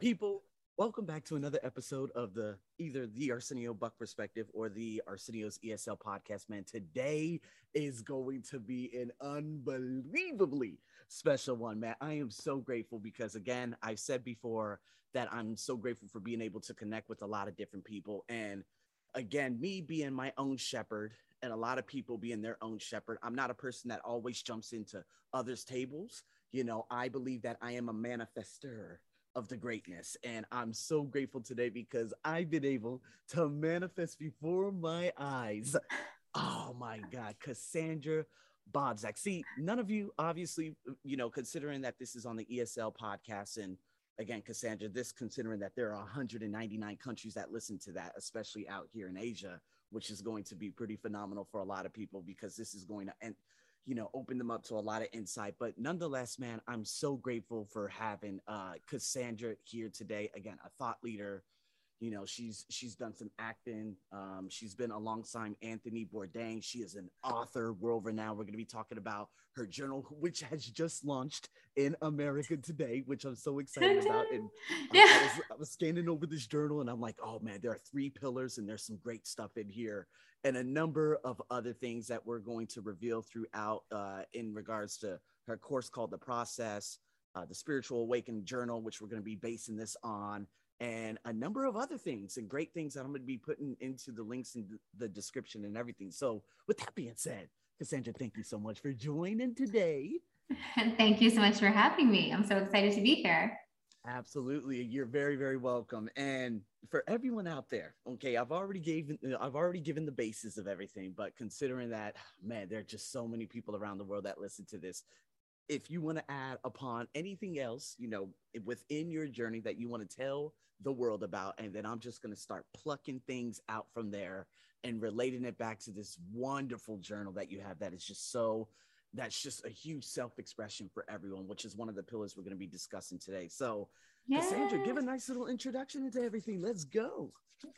People, welcome back to another episode of the either the Arsenio Buck Perspective or the Arsenio's ESL podcast. Man, today is going to be an unbelievably special one, man. I am so grateful because, again, I've said before that I'm so grateful for being able to connect with a lot of different people. And again, me being my own shepherd and a lot of people being their own shepherd, I'm not a person that always jumps into others' tables. You know, I believe that I am a manifester of the greatness. And I'm so grateful today because I've been able to manifest before my eyes. Oh my God, Cassandra Bodzak. See, none of you, obviously, you know, considering that this is on the ESL podcast and again, Cassandra, this considering that there are 199 countries that listen to that, especially out here in Asia, which is going to be pretty phenomenal for a lot of people because this is going to and you know open them up to a lot of insight. But nonetheless, man, I'm so grateful for having uh, Cassandra here today. Again, a thought leader, you know she's she's done some acting. Um, she's been alongside anthony bourdain. She is an author world renowned. We're going to be talking about her journal which has just launched in america today which i'm so excited about. And yeah. I, was, I was scanning over this journal and i'm like oh man there are three pillars and there's some great stuff in here. And a number of other things that we're going to reveal throughout uh, in regards to her course called the process uh, the spiritual awakening journal which we're going to be basing this on and a number of other things and great things that I'm going to be putting into the links in the description and everything. So, with that being said, Cassandra, thank you so much for joining today. And thank you so much for having me. I'm so excited to be here. Absolutely. You're very, very welcome. And for everyone out there, okay, I've already given I've already given the basis of everything, but considering that, man, there are just so many people around the world that listen to this if you want to add upon anything else, you know, within your journey that you want to tell the world about, and then I'm just going to start plucking things out from there and relating it back to this wonderful journal that you have that is just so that's just a huge self-expression for everyone, which is one of the pillars we're going to be discussing today. So, yes. Cassandra, give a nice little introduction into everything. Let's go.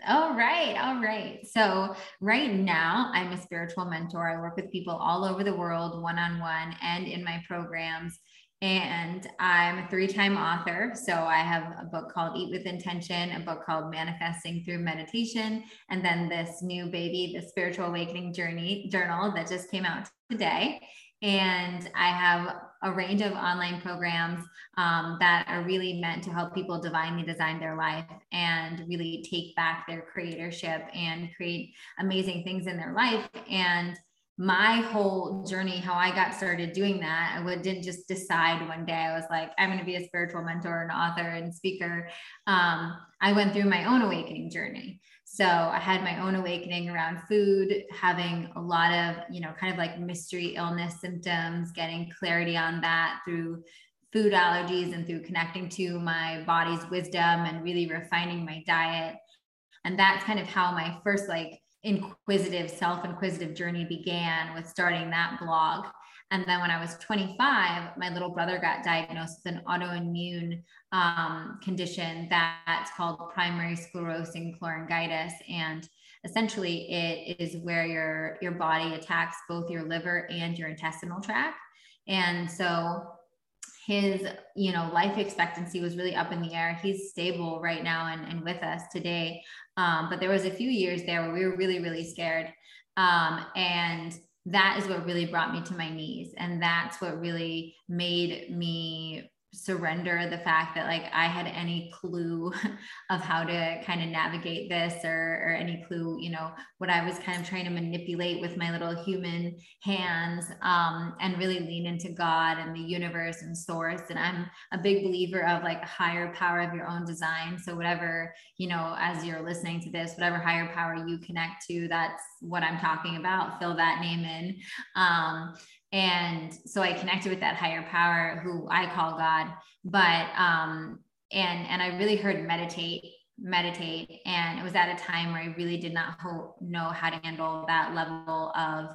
All right. All right. So, right now, I'm a spiritual mentor. I work with people all over the world, one on one, and in my programs. And I'm a three time author. So, I have a book called Eat with Intention, a book called Manifesting Through Meditation, and then this new baby, the Spiritual Awakening Journey Journal that just came out today. And I have a range of online programs um, that are really meant to help people divinely design their life and really take back their creatorship and create amazing things in their life. And my whole journey, how I got started doing that, I didn't just decide one day. I was like, I'm going to be a spiritual mentor and author and speaker. Um, I went through my own awakening journey. So I had my own awakening around food, having a lot of, you know, kind of like mystery illness symptoms, getting clarity on that through food allergies and through connecting to my body's wisdom and really refining my diet. And that's kind of how my first like inquisitive, self inquisitive journey began with starting that blog. And then when I was 25, my little brother got diagnosed with an autoimmune um, condition that's called primary sclerosing cholangitis. And essentially, it is where your, your body attacks both your liver and your intestinal tract. And so his you know life expectancy was really up in the air he's stable right now and, and with us today um, but there was a few years there where we were really really scared um, and that is what really brought me to my knees. And that's what really made me surrender the fact that like I had any clue of how to kind of navigate this or, or any clue, you know, what I was kind of trying to manipulate with my little human hands um, and really lean into God and the universe and source. And I'm a big believer of like higher power of your own design. So whatever, you know, as you're listening to this, whatever higher power you connect to, that's what I'm talking about. Fill that name in. Um, and so i connected with that higher power who i call god. But um and and i really heard meditate meditate. And it was at a time where i really did not ho- know how to handle that level of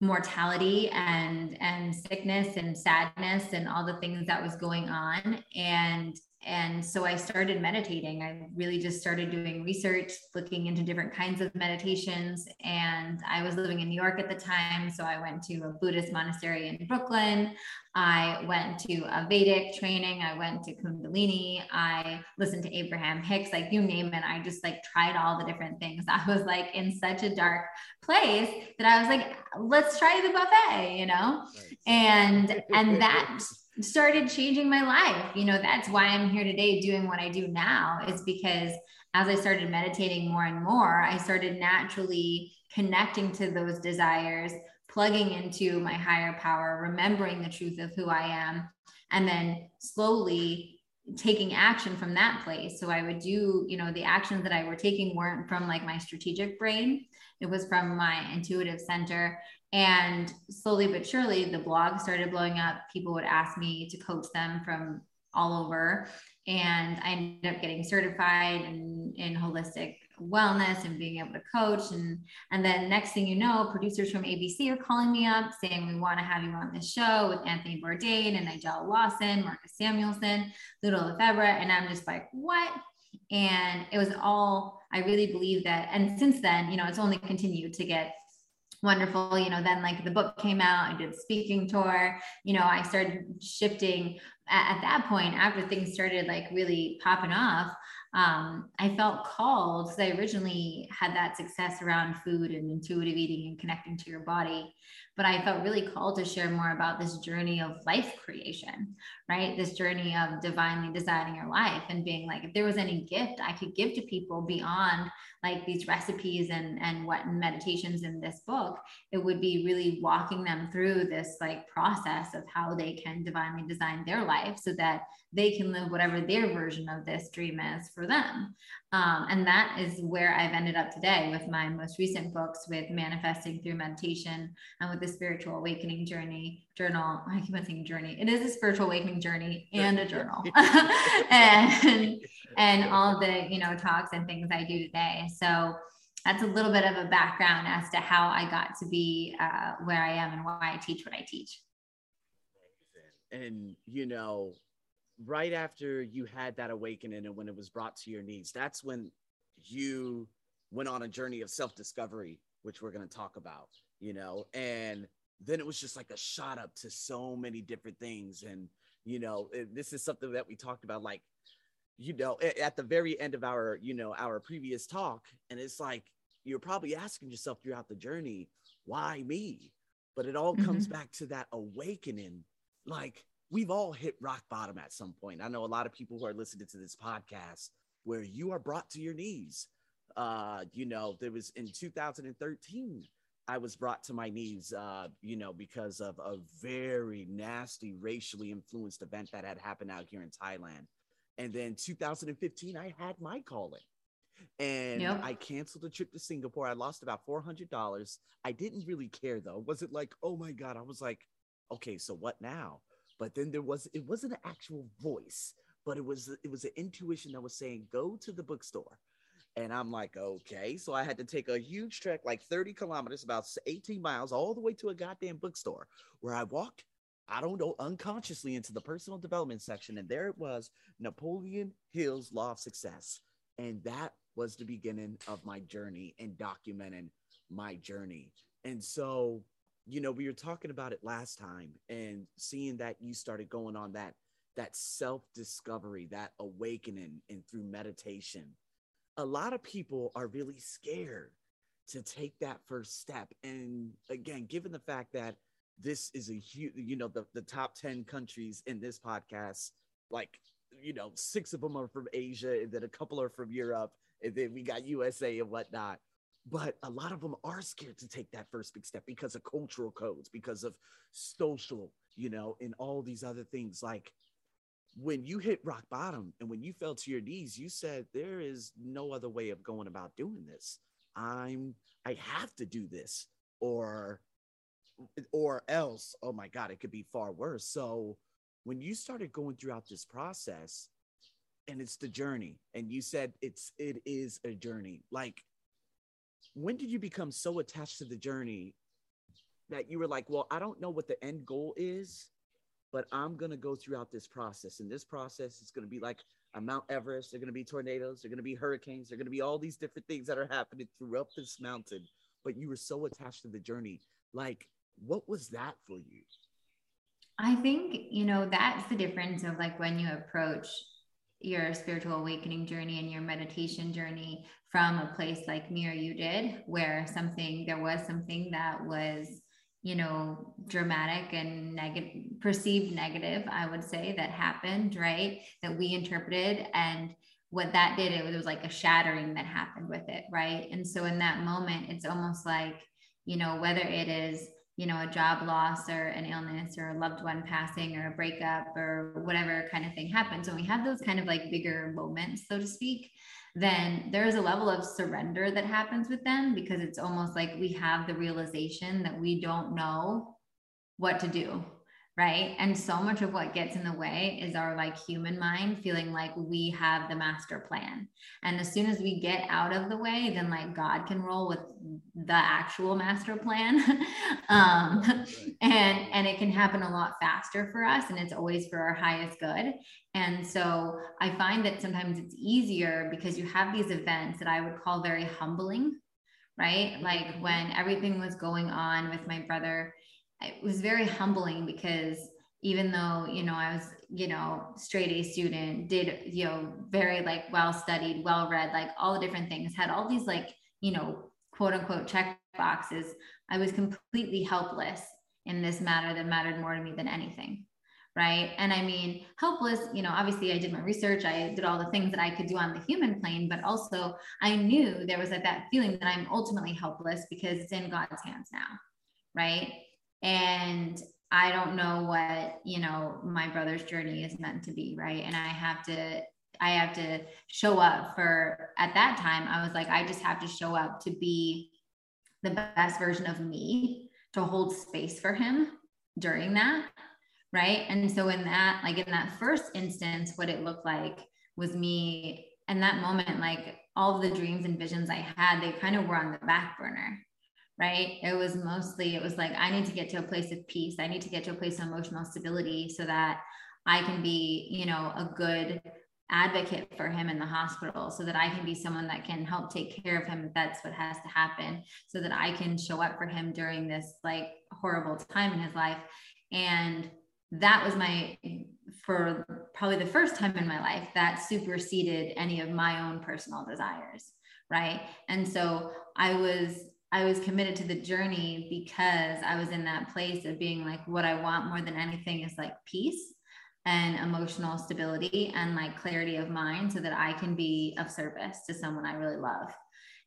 mortality and and sickness and sadness and all the things that was going on. And and so I started meditating. I really just started doing research, looking into different kinds of meditations. And I was living in New York at the time. So I went to a Buddhist monastery in Brooklyn. I went to a Vedic training. I went to Kundalini. I listened to Abraham Hicks, like you name it. I just like tried all the different things. I was like in such a dark place that I was like, let's try the buffet, you know? Right. And and that started changing my life. You know, that's why I'm here today doing what I do now, is because as I started meditating more and more, I started naturally connecting to those desires, plugging into my higher power, remembering the truth of who I am, and then slowly taking action from that place. So I would do, you know, the actions that I were taking weren't from like my strategic brain, it was from my intuitive center. And slowly but surely, the blog started blowing up. People would ask me to coach them from all over. And I ended up getting certified in, in holistic wellness and being able to coach. And, and then next thing you know, producers from ABC are calling me up saying, we want to have you on this show with Anthony Bourdain and Nigella Lawson, Marcus Samuelsson, Ludo Lefebvre. And I'm just like, what? And it was all, I really believe that. And since then, you know, it's only continued to get wonderful you know then like the book came out i did speaking tour you know i started shifting at, at that point after things started like really popping off um, i felt called because i originally had that success around food and intuitive eating and connecting to your body but I felt really called to share more about this journey of life creation, right? This journey of divinely designing your life and being like, if there was any gift I could give to people beyond like these recipes and and what meditations in this book, it would be really walking them through this like process of how they can divinely design their life so that they can live whatever their version of this dream is for them. Um, and that is where I've ended up today with my most recent books with manifesting through meditation and with the spiritual awakening journey journal. I keep on saying journey. It is a spiritual awakening journey and a journal. and and all the, you know, talks and things I do today. So that's a little bit of a background as to how I got to be uh, where I am and why I teach what I teach. And you know, right after you had that awakening and when it was brought to your knees, that's when you went on a journey of self discovery, which we're going to talk about, you know, and then it was just like a shot up to so many different things. And, you know, this is something that we talked about, like, you know, at the very end of our, you know, our previous talk. And it's like, you're probably asking yourself throughout the journey, why me? But it all mm-hmm. comes back to that awakening. Like, we've all hit rock bottom at some point. I know a lot of people who are listening to this podcast where you are brought to your knees. Uh, you know, there was in 2013, I was brought to my knees, uh, you know, because of a very nasty racially influenced event that had happened out here in Thailand. And then 2015, I had my calling. And yep. I canceled a trip to Singapore. I lost about $400. I didn't really care though. Was it like, oh my God? I was like, okay, so what now? But then there was it wasn't an actual voice but it was it was an intuition that was saying go to the bookstore. And i'm like okay. So i had to take a huge trek like 30 kilometers about 18 miles all the way to a goddamn bookstore where i walked i don't know unconsciously into the personal development section and there it was napoleon hill's law of success. And that was the beginning of my journey and documenting my journey. And so you know, we were talking about it last time and seeing that you started going on that that self-discovery, that awakening and through meditation. A lot of people are really scared to take that first step. And again, given the fact that this is a huge, you know, the, the top 10 countries in this podcast, like, you know, six of them are from Asia, and then a couple are from Europe, and then we got USA and whatnot but a lot of them are scared to take that first big step because of cultural codes because of social you know and all these other things. Like when you hit rock bottom and when you fell to your knees you said there is no other way of going about doing this. I'm i have to do this or or else oh my god it could be far worse. So when you started going throughout this process and it's the journey and you said it's it is a journey like when did you become so attached to the journey that you were like, well, I don't know what the end goal is, but I'm gonna go throughout this process. And this process is gonna be like a Mount Everest. They're gonna be tornadoes. They're gonna be hurricanes. They're gonna be all these different things that are happening throughout this mountain. But you were so attached to the journey. Like, what was that for you? I think, you know, that's the difference of like when you approach your spiritual awakening journey and your meditation journey from a place like me or you did, where something, there was something that was you know, dramatic and negative, perceived negative, I would say, that happened, right? That we interpreted. And what that did, it was, like a shattering that happened with it, right? And so in that moment, it's almost like, you know, whether it is, you know, a job loss or an illness or a loved one passing or a breakup or whatever kind of thing happens, when we have those kind of like bigger moments, so to speak, then there's a level of surrender that happens with them because it's almost like we have the realization that we don't know what to do right? And so much of what gets in the way is our like human mind feeling like we have the master plan. And as soon as we get out of the way then like god can roll with the actual master plan. Um and and it can happen a lot faster for us and it's always for our highest good. And so i find that sometimes it's easier because you have these events that i would call very humbling right? Like when everything was going on with my brother it was very humbling because even though you know i was you know straight a student did you know very like well studied well read like all the different things had all these like you know quote unquote check boxes i was completely helpless in this matter that mattered more to me than anything right? And i mean helpless you know obviously i did my research i did all the things that i could do on the human plane but also i knew there was like that feeling that i'm ultimately helpless because it's in god's hands now right and I don't know what, you know, my brother's journey is meant to be, right? And I have to I have to show up for at that time I was like I just have to show up to be the best version of me to hold space for him during that, right? And so in that like in that first instance what it looked like was me in that moment like all the dreams and visions I had they kind of were on the back burner right? It was mostly, it was like, I need to get to a place of peace. I need to get to a place of emotional stability so that I can be, you know, a good advocate for him in the hospital so that I can be someone that can help take care of him that's what has to happen so that I can show up for him during this like horrible time in his life and that was my for probably the first time in my life that superseded any of my own personal desires right and so I was I was committed to the journey because I was in that place of being like, what I want more than anything is like peace and emotional stability and like clarity of mind so that I can be of service to someone I really love.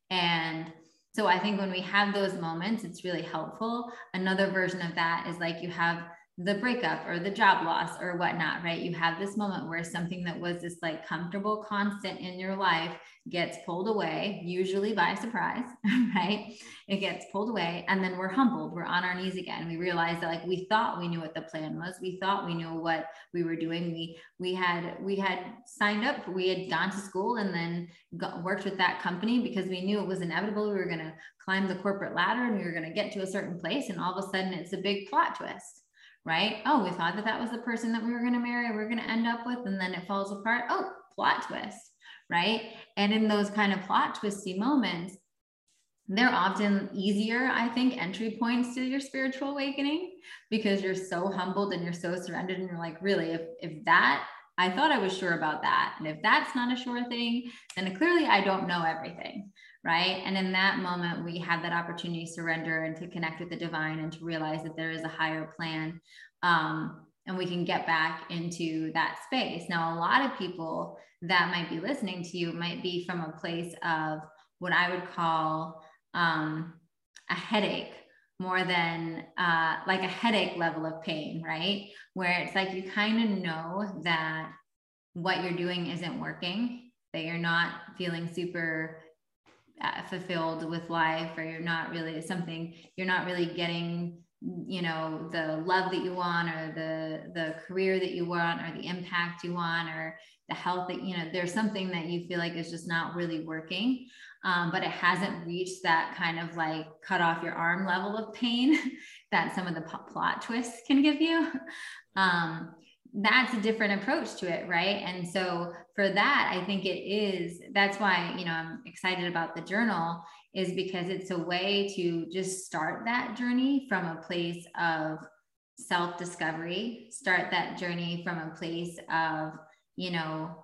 And so I think when we have those moments, it's really helpful. Another version of that is like you have the breakup or the job loss or whatnot, right? You have this moment where something that was this like comfortable constant in your life gets pulled away, usually by surprise, right? It gets pulled away, and then we're humbled. We're on our knees again. We realize that like we thought we knew what the plan was. We thought we knew what we were doing. We we had we had signed up. We had gone to school and then got, worked with that company because we knew it was inevitable. We were going to climb the corporate ladder and we were going to get to a certain place, and all of a sudden it's a big plot twist right? Oh, we thought that that was the person that we were going to marry, we are going to end up with, and then it falls apart. Oh, plot twist, right? And in those kind of plot twisty moments, they're often easier, I think, entry points to your spiritual awakening because you're so humbled and you're so surrendered, and you're like, really, if if that I thought I was sure about that. And if that's not a sure thing, then clearly I don't know everything right? And in that moment, we have that opportunity to surrender and to connect with the divine and to realize that there is a higher plan. Um, and we can get back into that space. Now, a lot of people that might be listening to you might be from a place of what I would call um, a headache more than uh, like a headache level of pain, right? Where it's like you kind of know that what you're doing isn't working, that you're not feeling super fulfilled with life or you're not really something you're not really getting you know the love that you want or the the career that you want or the impact you want or the health that you know there's something that you feel like is just not really working. Um, but it hasn't reached that kind of like cut off your arm level of pain that some of the plot twists can give you. Um, that's a different approach to it right? And so for that i think it is that's why you know i'm excited about the journal is because it's a way to just start that journey from a place of self discovery start that journey from a place of you know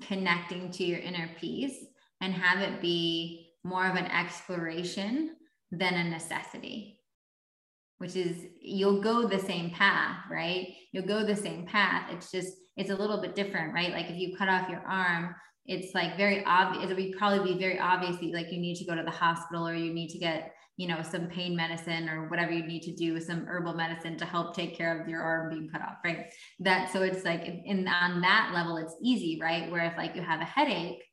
connecting to your inner peace and have it be more of an exploration than a necessity which is you'll go the same path, right? You'll go the same path. It's just, it's a little bit different, right? Like if you cut off your arm, it's like very obvious. It would probably be very obvious that like you need to go to the hospital or you need to get, you know, some pain medicine or whatever you need to do with some herbal medicine to help take care of your arm being cut off, right? That so it's like in on that level, it's easy, right? Where if like you have a headache,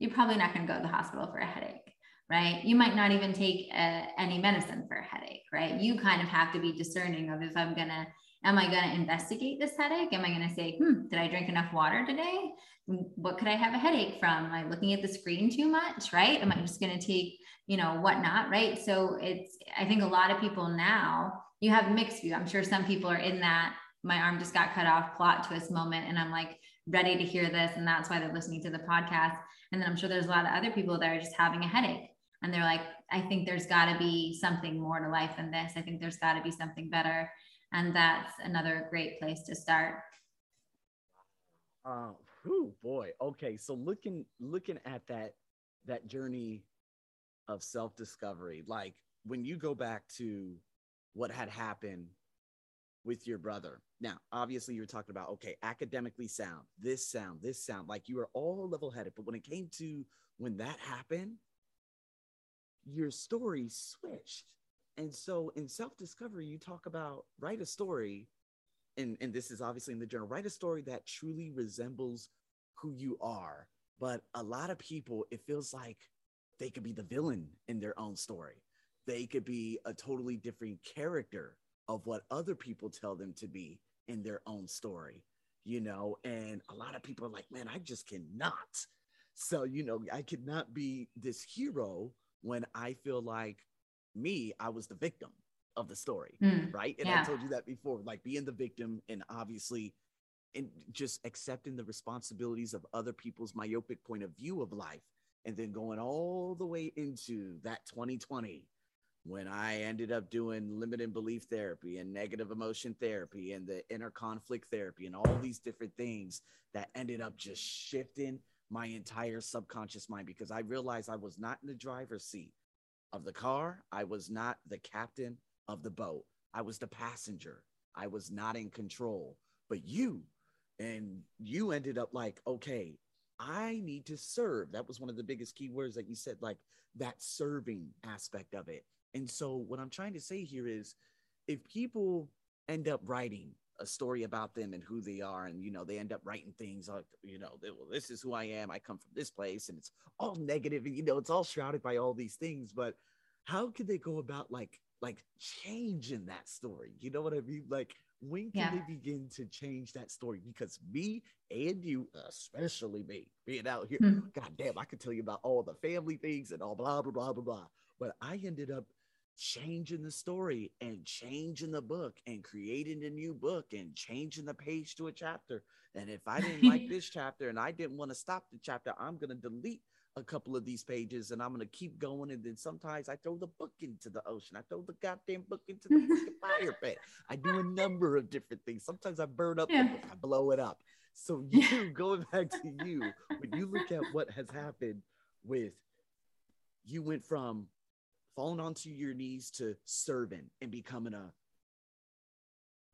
you're probably not going to go to the hospital for a headache right? You might not even take uh, any medicine for a headache, right? You kind of have to be discerning of if I'm going to, am I going to investigate this headache? Am I going to say, hmm, did I drink enough water today? What could I have a headache from? Am I looking at the screen too much, right? Am I just going to take, you know, whatnot, right? So it's, I think a lot of people now, you have mixed view. I'm sure some people are in that my arm just got cut off plot twist moment. And I'm like ready to hear this. And that's why they're listening to the podcast. And then I'm sure there's a lot of other people that are just having a headache and they're like i think there's got to be something more to life than this. I think there's got to be something better. And that's another great place to start. Uh, whew, boy. Okay so looking looking at that that journey of self-discovery like when you go back to what had happened with your brother. Now obviously you're talking about okay academically sound this sound this sound like you were all level-headed. But when it came to when that happened your story switched. And so in self discovery, you talk about write a story, and, and this is obviously in the journal write a story that truly resembles who you are. But a lot of people, it feels like they could be the villain in their own story. They could be a totally different character of what other people tell them to be in their own story, you know? And a lot of people are like, man, I just cannot. So, you know, I cannot be this hero when I feel like me, I was the victim of the story, mm, right? And yeah. I told you that before, like being the victim and obviously and just accepting the responsibilities of other people's myopic point of view of life and then going all the way into that 2020 when I ended up doing limited belief therapy and negative emotion therapy and the inner conflict therapy and all these different things that ended up just shifting my entire subconscious mind because I realized I was not in the driver's seat of the car. I was not the captain of the boat. I was the passenger. I was not in control. But you, and you ended up like, okay, I need to serve. That was one of the biggest key words that you said, like that serving aspect of it. And so, what I'm trying to say here is if people end up writing a story about them and who they are and you know they end up writing things like you know they, well, this is who i am i come from this place and it's all negative and you know it's all shrouded by all these things but how could they go about like like changing that story you know what i mean like when can yeah. they begin to change that story because me and you especially me being out here mm-hmm. god damn i could tell you about all the family things and all blah blah blah blah blah but i ended up changing the story and changing the book and creating a new book and changing the page to a chapter. And if I didn't like this chapter and I didn't want to stop the chapter, I'm going to delete a couple of these pages and I'm going to keep going. And then sometimes I throw the book into the ocean. I throw the goddamn book into the fire pit. I do a number of different things. Sometimes I burn up, yeah. I blow it up. So you going back to you, when you look at what has happened with you went from falling onto your knees to serving and becoming a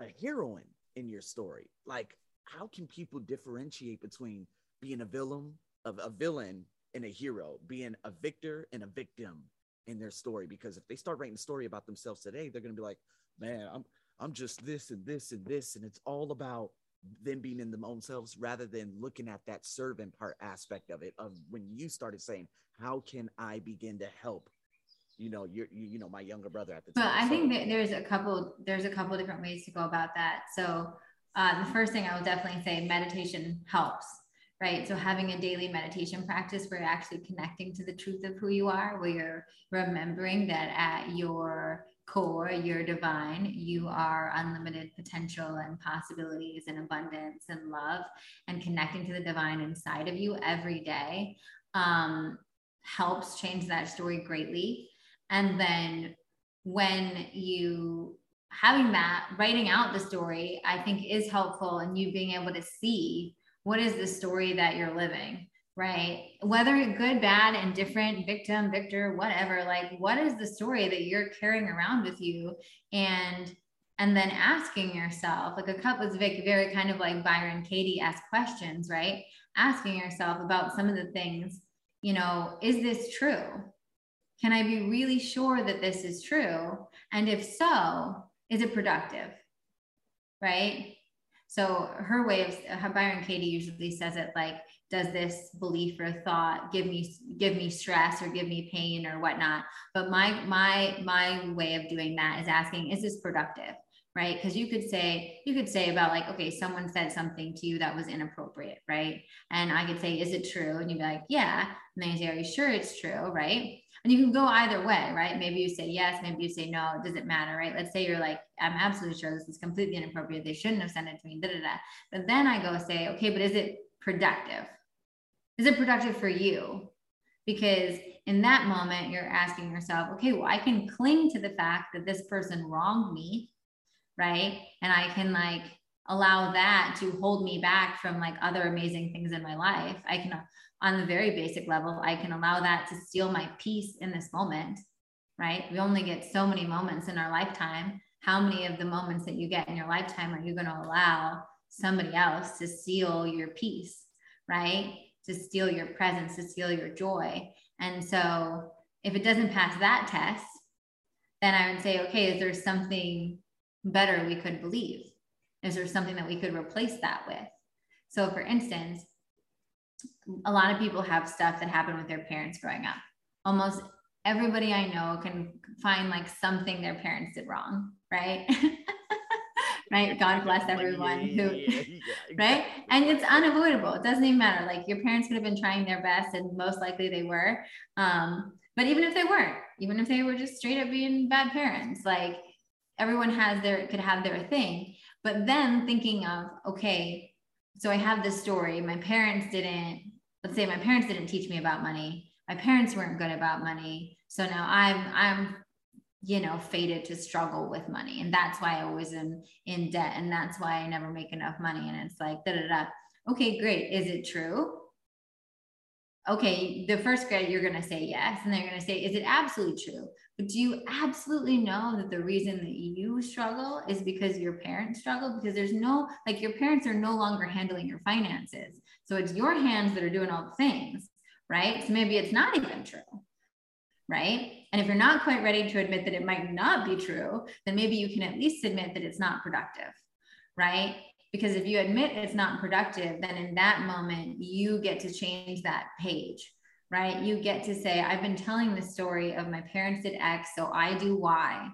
a heroine in your story. Like, how can people differentiate between being a villain of a villain and a hero, being a victor and a victim in their story? Because if they start writing a story about themselves today, they're gonna be like, man, I'm I'm just this and this and this, and it's all about them being in themselves rather than looking at that servant part aspect of it. Of when you started saying, how can I begin to help you know you're you, you know my younger brother at the time. Well, I so. think that there's a couple there's a couple different ways to go about that. So uh, the first thing I would definitely say meditation helps, right? So having a daily meditation practice where you're actually connecting to the truth of who you are, where you're remembering that at your core, you're divine. You are unlimited potential and possibilities and abundance and love and connecting to the divine inside of you every day um, helps change that story greatly. And then when you having that writing out the story, I think is helpful and you being able to see what is the story that you're living right? Whether good bad indifferent victim victor whatever like what is the story that you're carrying around with you? And and then asking yourself like a couple is very kind of like byron katie ask questions right? Asking yourself about some of the things you know is this true can i be really sure that this is true? And if so is it productive? Right? So her way of how byron katie usually says it like does this belief or thought give me give me stress or give me pain or whatnot? But my my my way of doing that is asking is this productive? Right? Because you could say you could say about like okay someone said something to you that was inappropriate right? And i could say is it true? And you'd be like yeah. And then you say are you sure it's true? Right and you can go either way right maybe you say yes maybe you say no it doesn't matter right let's say you're like i'm absolutely sure this is completely inappropriate they shouldn't have sent it to me da, da, da. but then i go say okay but is it productive is it productive for you? Because in that moment, you're asking yourself, okay, well, I can cling to the fact that this person wronged me, right? And I can like allow that to hold me back from like other amazing things in my life. I can, on the very basic level, I can allow that to steal my peace in this moment, right? We only get so many moments in our lifetime. How many of the moments that you get in your lifetime are you going to allow somebody else to steal your peace, right? to steal your presence, to steal your joy. And so if it doesn't pass that test, then I would say, okay, is there something better we could believe? Is there something that we could replace that with? So, for instance, a lot of people have stuff that happened with their parents growing up. Almost everybody I know can find like something their parents did wrong, right? right? God bless everyone who, right? And it's unavoidable. It doesn't even matter. Like your parents could have been trying their best, and most likely they were. Um, but even if they weren't, even if they were just straight up being bad parents, like everyone has their could have their thing. But then thinking of, okay, so I have this story. My parents didn't. Let's say my parents didn't teach me about money. My parents weren't good about money. So now I'm I'm you know fated to struggle with money and that's why i always am in debt and that's why i never make enough money and it's like da da da okay great is it true okay the first grade you're going to say yes and they're going to say is it absolutely true? But do you absolutely know that the reason that you struggle is because your parents struggle? Because there's no like your parents are no longer handling your finances. So it's your hands that are doing all the things right? So maybe it's not even true right? And if you're not quite ready to admit that it might not be true, then maybe you can at least admit that it's not productive, right? Because if you admit it's not productive, then in that moment, you get to change that page, right? You get to say, I've been telling the story of my parents did X, so I do Y.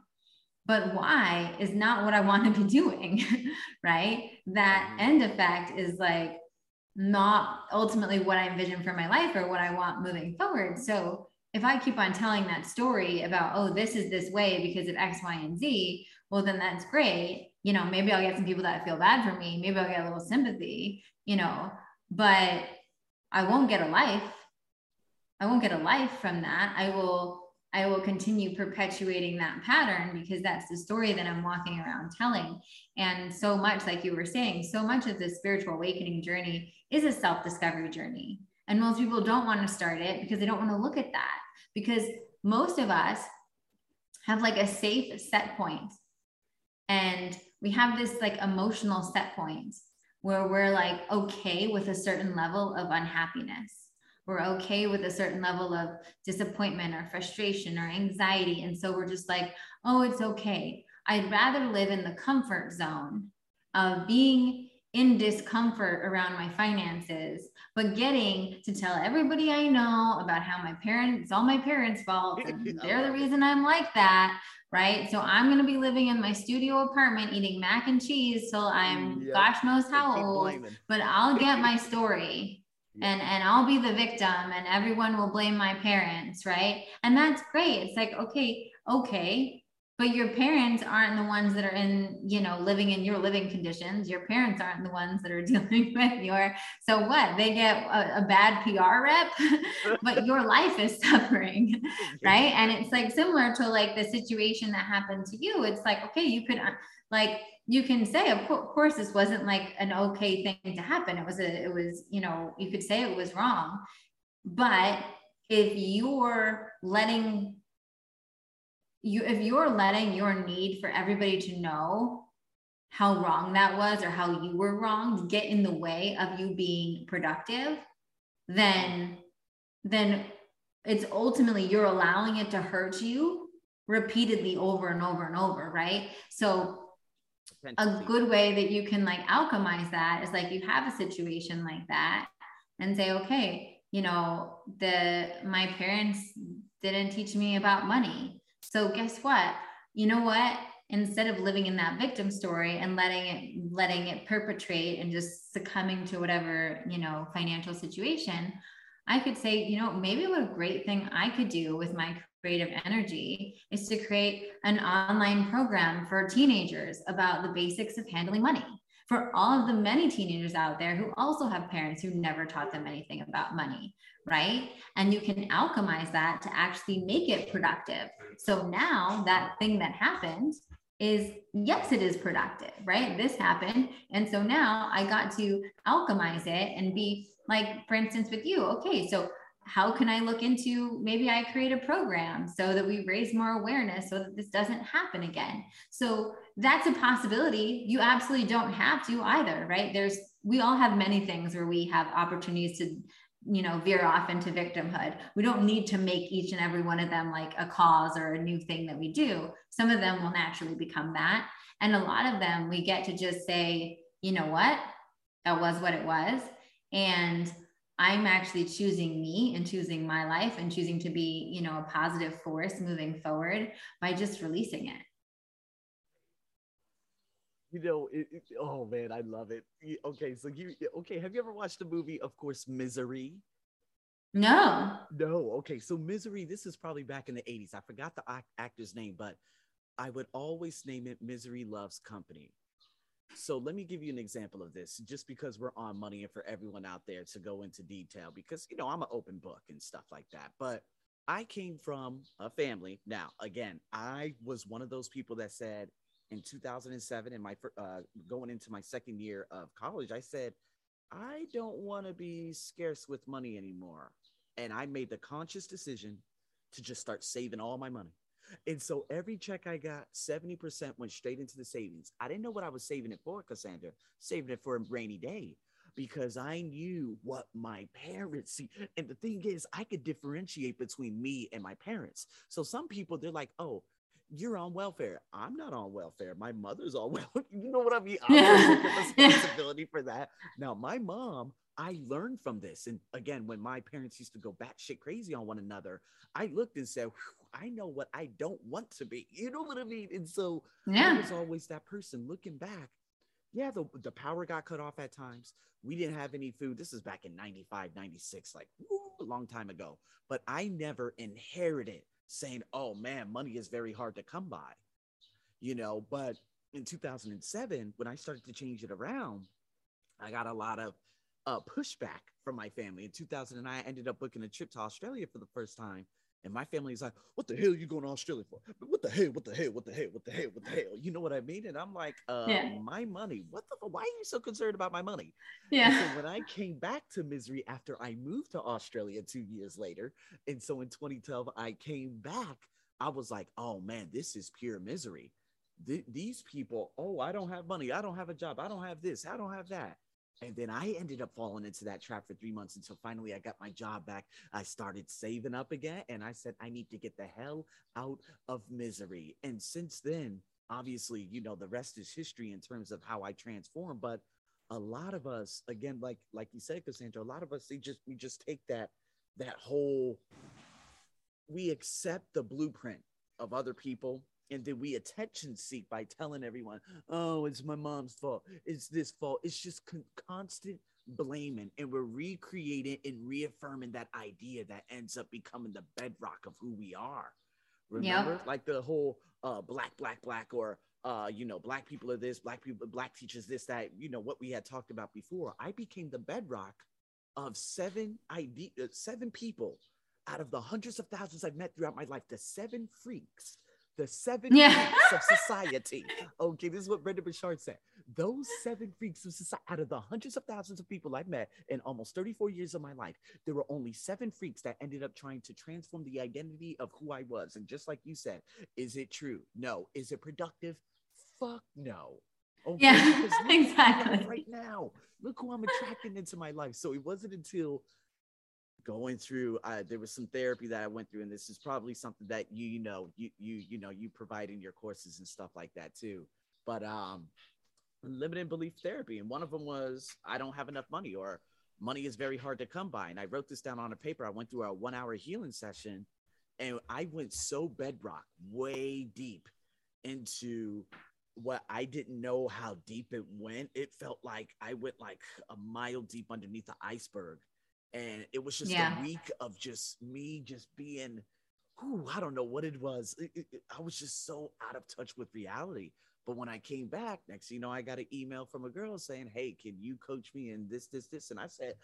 But Y is not what I want to be doing, right? That mm-hmm. end effect is like not ultimately what I envision for my life or what I want moving forward. So if I keep on telling that story about, oh, this is this way because of X, Y, and Z, well, then that's great. You know, maybe I'll get some people that feel bad for me. Maybe I'll get a little sympathy, you know, but I won't get a life. I won't get a life from that. I will I will continue perpetuating that pattern because that's the story that I'm walking around telling. And so much, like you were saying, so much of the spiritual awakening journey is a self discovery journey. And most people don't want to start it because they don't want to look at that. Because most of us have like a safe set point. And we have this like emotional set point where we're like okay with a certain level of unhappiness. We're okay with a certain level of disappointment or frustration or anxiety. And so we're just like, oh, it's okay. I'd rather live in the comfort zone of being in discomfort around my finances but getting to tell everybody I know about how my parents, it's all my parents' fault. And they're the reason I'm like that. Right. So I'm going to be living in my studio apartment eating mac and cheese till I'm yep. gosh knows how old, but I'll get my story. and and I'll be the victim and everyone will blame my parents, right? And that's great. It's like, okay, okay, but your parents aren't the ones that are in you know living in your living conditions. Your parents aren't the ones that are dealing with your so what? They get a, a bad pr rep but your life is suffering right? And it's like similar to like the situation that happened to you. It's like okay you could uh, like you can say of course this wasn't like an okay thing to happen. It was a it was you know you could say it was wrong. But if you're letting you if you're letting your need for everybody to know how wrong that was or how you were wrong get in the way of you being productive then then it's ultimately you're allowing it to hurt you repeatedly over and over and over right? So a good way that you can like alchemize that is like you have a situation like that and say okay you know the my parents didn't teach me about money so guess what? You know what? Instead of living in that victim story and letting it letting it perpetrate and just succumbing to whatever, you know, financial situation, I could say, you know, maybe what a great thing I could do with my creative energy is to create an online program for teenagers about the basics of handling money for all of the many teenagers out there who also have parents who never taught them anything about money, right? And you can alchemize that to actually make it productive. So now that thing that happened is yes, it is productive, right? This happened. And so now I got to alchemize it and be like, for instance, with you, okay, so how can I look into maybe I create a program so that we raise more awareness so that this doesn't happen again? So that's a possibility. You absolutely don't have to either, right? There's, we all have many things where we have opportunities to, you know, veer off into victimhood. We don't need to make each and every one of them like a cause or a new thing that we do. Some of them will naturally become that. And a lot of them we get to just say, you know what? That was what it was. And I'm actually choosing me and choosing my life and choosing to be, you know, a positive force moving forward by just releasing it. You know, it, it, oh man, I love it. Okay, so you okay? Have you ever watched the movie, of course, Misery? No. No. Okay, so Misery. This is probably back in the '80s. I forgot the actor's name, but I would always name it Misery Loves Company. So let me give you an example of this, just because we're on money and for everyone out there to go into detail, because you know I'm an open book and stuff like that. But I came from a family. Now, again, I was one of those people that said in 2007, in my uh, going into my second year of college, I said I don't want to be scarce with money anymore, and I made the conscious decision to just start saving all my money. And so every check I got, 70% went straight into the savings. I didn't know what I was saving it for, Cassandra, saving it for a rainy day because I knew what my parents see. And the thing is, I could differentiate between me and my parents. So some people, they're like, oh, you're on welfare. I'm not on welfare. My mother's on welfare. You know what I mean? I'm responsibility for that. Now, my mom, I learned from this. And again, when my parents used to go batshit crazy on one another, I looked and said, I know what I don't want to be. You know what I mean? And so yeah. I was always that person looking back. Yeah, the, the power got cut off at times. We didn't have any food. This is back in 95, 96, like woo, a long time ago. But I never inherited saying, oh man, money is very hard to come by. You know, but in 2007, when I started to change it around, I got a lot of uh, pushback from my family. In 2009, I ended up booking a trip to Australia for the first time and my family is like, what the hell are you going to Australia for? What the hell? What the hell? What the hell? What the hell? What the hell? You know what I mean? And I'm like, uh, yeah. my money. What the? Why are you so concerned about my money? Yeah. so when I came back to misery after I moved to Australia two years later, and so in 2012 I came back, I was like, oh man, this is pure misery. Th- these people, oh, I don't have money. I don't have a job. I don't have this. I don't have that. And then I ended up falling into that trap for three months until finally I got my job back. I started saving up again and I said, I need to get the hell out of misery. And since then, obviously, you know, the rest is history in terms of how I transform. But a lot of us, again, like like you said, Cassandra, a lot of us, they just we just take that that whole we accept the blueprint of other people and then we attention seek by telling everyone, oh, it's my mom's fault. It's this fault. It's just con- constant blaming. And we're recreating and reaffirming that idea that ends up becoming the bedrock of who we are. Remember, yep. like the whole uh, black, black, black, or uh, you know, black people are this, black people, black teachers this, that. You know what we had talked about before. I became the bedrock of seven ID, uh, seven people out of the hundreds of thousands I've met throughout my life. The seven freaks the seven yeah. freaks of society. Okay, this is what Brendon Burchard said. Those seven freaks of society, out of the hundreds of thousands of people I've met in almost 34 years of my life, there were only seven freaks that ended up trying to transform the identity of who I was. And just like you said, is it true? No. Is it productive? Fuck no. Okay, yeah, exactly. Right now, look who I'm attracting into my life. So it wasn't until going through uh, there was some therapy that i went through and this is probably something that you you know you you you know you provide in your courses and stuff like that too. But um limited belief therapy and one of them was i don't have enough money or money is very hard to come by and i wrote this down on a paper. I went through a one hour healing session and i went so bedrock way deep into what I didn't know how deep it went. It felt like I went like a mile deep underneath the iceberg and it was just yeah. a week of just me just being whew, I don't know what it was. It, it, it, I was just so out of touch with reality. But when I came back, next you know, I got an email from a girl saying, Hey, can you coach me in this, this, this? And I said,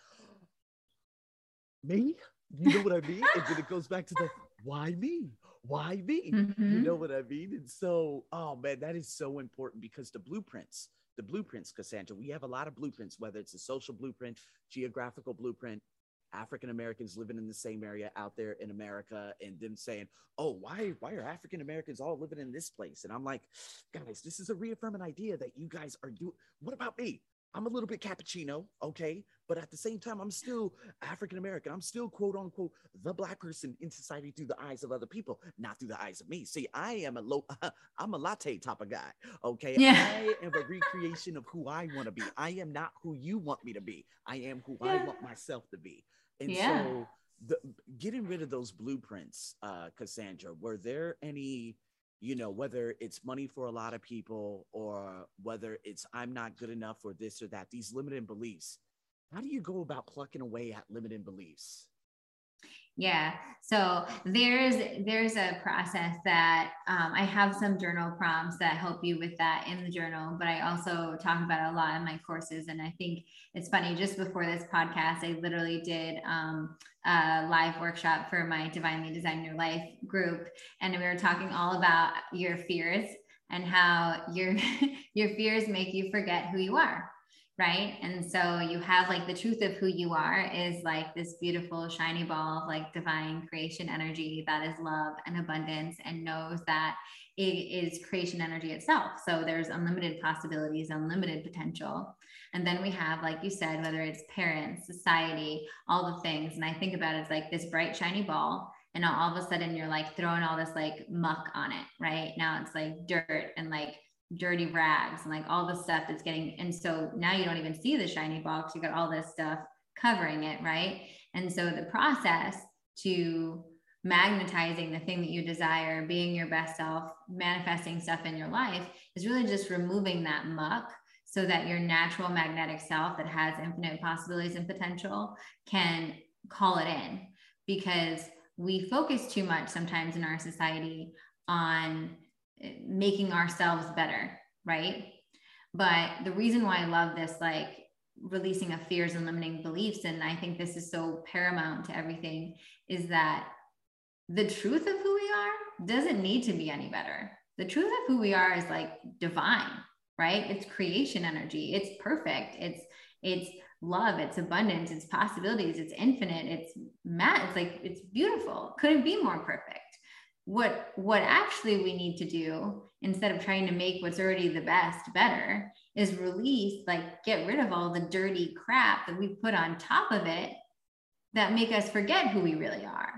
Me? You know what I mean? and then it goes back to the why me? Why me? Mm-hmm. You know what I mean? And so, oh man, that is so important because the blueprints, the blueprints, Cassandra, we have a lot of blueprints, whether it's a social blueprint, geographical blueprint, African Americans living in the same area out there in America and them saying, "Oh, why why are African Americans all living in this place?" And I'm like, "Guys, this is a reaffirming idea that you guys are doing. What about me? I'm a little bit cappuccino, okay, but at the same time, I'm still African American. I'm still quote unquote the black person in society through the eyes of other people, not through the eyes of me. See, I am a low, I'm a latte type of guy, okay. Yeah. I am a recreation of who I want to be. I am not who you want me to be. I am who yeah. I want myself to be. And yeah. so the, getting rid of those blueprints, uh, Cassandra, were there any, you know, whether it's money for a lot of people or whether it's I'm not good enough or this or that, these limiting beliefs, how do you go about plucking away at limiting beliefs? Yeah. So there's there's a process that um, I have some journal prompts that help you with that in the journal, but I also talk about a lot in my courses. And I think it's funny. Just before this podcast, I literally did um, a live workshop for my Divinely Design Your Life group, and we were talking all about your fears and how your your fears make you forget who you are right? And so you have like the truth of who you are is like this beautiful shiny ball of like divine creation energy that is love and abundance and knows that it is creation energy itself. So there's unlimited possibilities unlimited potential. And then we have like you said whether it's parents society all the things. And i think about it like this bright shiny ball. And all of a sudden you're like throwing all this like muck on it right? Now it's like dirt and like dirty rags and like all the stuff that's getting and so now you don't even see the shiny box you got all this stuff covering it right? And so the process to magnetizing the thing that you desire being your best self manifesting stuff in your life is really just removing that muck so that your natural magnetic self that has infinite possibilities and potential can call it in. Because we focus too much sometimes in our society on making ourselves better, right? But the reason why I love this, like releasing of fears and limiting beliefs, and I think this is so paramount to everything, is that the truth of who we are doesn't need to be any better. The truth of who we are is like divine, right? It's creation energy. It's perfect. It's it's love. It's abundance. It's possibilities. It's infinite. It's mad. It's like it's beautiful. Couldn't be more perfect what what actually we need to do instead of trying to make what's already the best better is release like get rid of all the dirty crap that we put on top of it that make us forget who we really are.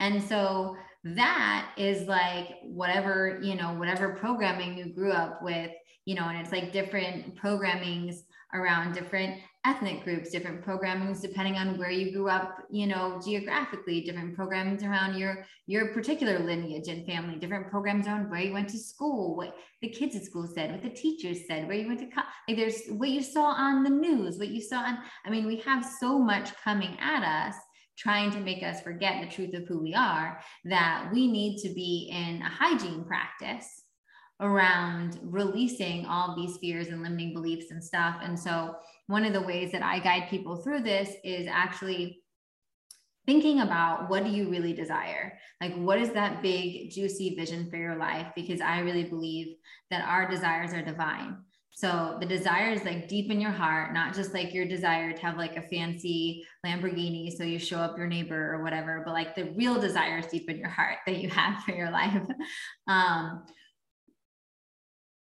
And so that is like whatever you know whatever programming you grew up with you know and it's like different programmings around different ethnic groups, different programmings depending on where you grew up, you know, geographically, different programs around your your particular lineage and family, different programs around where you went to school, what the kids at school said, what the teachers said, where you went to co- like there's what you saw on the news, what you saw on I mean, we have so much coming at us trying to make us forget the truth of who we are, that we need to be in a hygiene practice around releasing all these fears and limiting beliefs and stuff. And so, one of the ways that I guide people through this is actually thinking about what do you really desire? Like, what is that big, juicy vision for your life? Because I really believe that our desires are divine. So the desire is like deep in your heart, not just like your desire to have like a fancy Lamborghini so you show up your neighbor or whatever, but like the real desires deep in your heart that you have for your life. Um,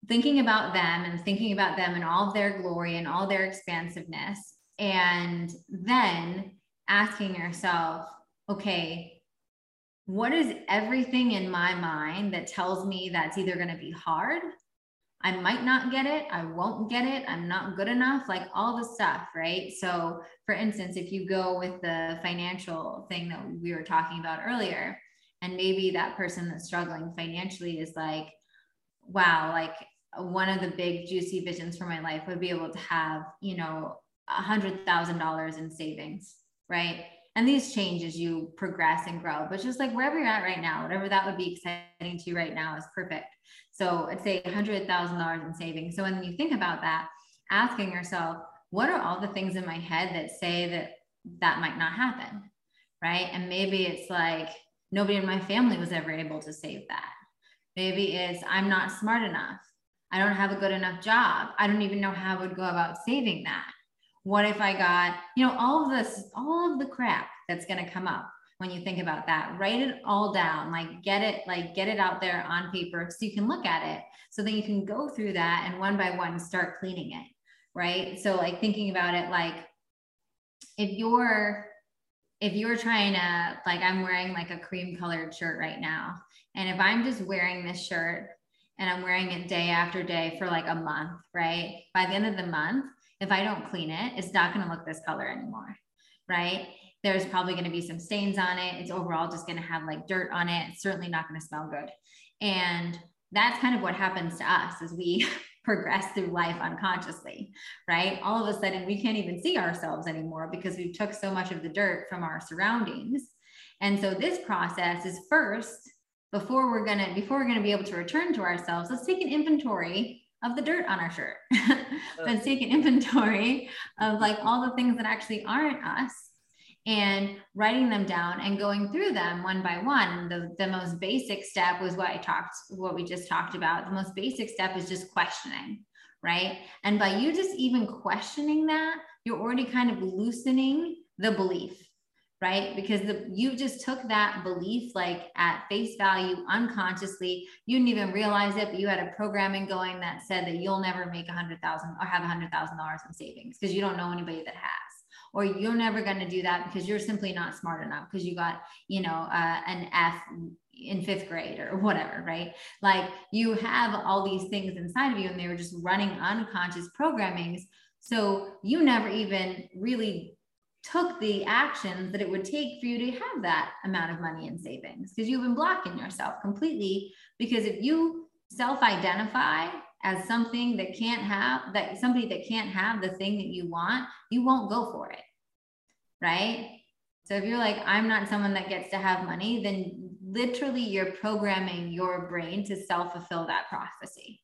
thinking about them and thinking about them and all of their glory and all their expansiveness, and then asking yourself, okay, what is everything in my mind that tells me that's either going to be hard I might not get it. I won't get it. I'm not good enough, like all the stuff, right? So, for instance, if you go with the financial thing that we were talking about earlier, and maybe that person that's struggling financially is like, wow, like one of the big juicy visions for my life would be able to have, you know, a hundred thousand dollars in savings, right? And these change as you progress and grow, but just like wherever you're at right now, whatever that would be exciting to you right now is perfect. So I'd say $100,000 in savings. So when you think about that, asking yourself, what are all the things in my head that say that that might not happen? Right. And maybe it's like nobody in my family was ever able to save that. Maybe it's I'm not smart enough. I don't have a good enough job. I don't even know how I would go about saving that. What if I got, you know, all of this, all of the crap that's going to come up when you think about that write it all down like get it like get it out there on paper so you can look at it so then you can go through that and one by one start cleaning it right so like thinking about it like if you're if you're trying to like i'm wearing like a cream colored shirt right now and if i'm just wearing this shirt and i'm wearing it day after day for like a month right by the end of the month if i don't clean it it's not going to look this color anymore right there's probably going to be some stains on it. It's overall just going to have like dirt on it. It's certainly not going to smell good. And that's kind of what happens to us as we progress through life unconsciously, right? All of a sudden we can't even see ourselves anymore because we took so much of the dirt from our surroundings. And so this process is first before we're to before we're to be able to return to ourselves, let's take an inventory of the dirt on our shirt. let's take an inventory of like all the things that actually aren't us and writing them down and going through them one by one. The, the most basic step was what I talked, what we just talked about. The most basic step is just questioning, right? And by you just even questioning that, you're already kind of loosening the belief, right? Because the, you just took that belief like at face value unconsciously. You didn't even realize it, but you had a programming going that said that you'll never make a hundred thousand or have a hundred thousand dollars in savings because you don't know anybody that has or you're never going to do that because you're simply not smart enough because you got you know uh, an f in fifth grade or whatever right like you have all these things inside of you and they were just running unconscious programmings so you never even really took the actions that it would take for you to have that amount of money in savings because you've been blocking yourself completely because if you self-identify as something that can't have that somebody that can't have the thing that you want, you won't go for it. Right? So if you're like, I'm not someone that gets to have money, then literally you're programming your brain to self fulfill that prophecy.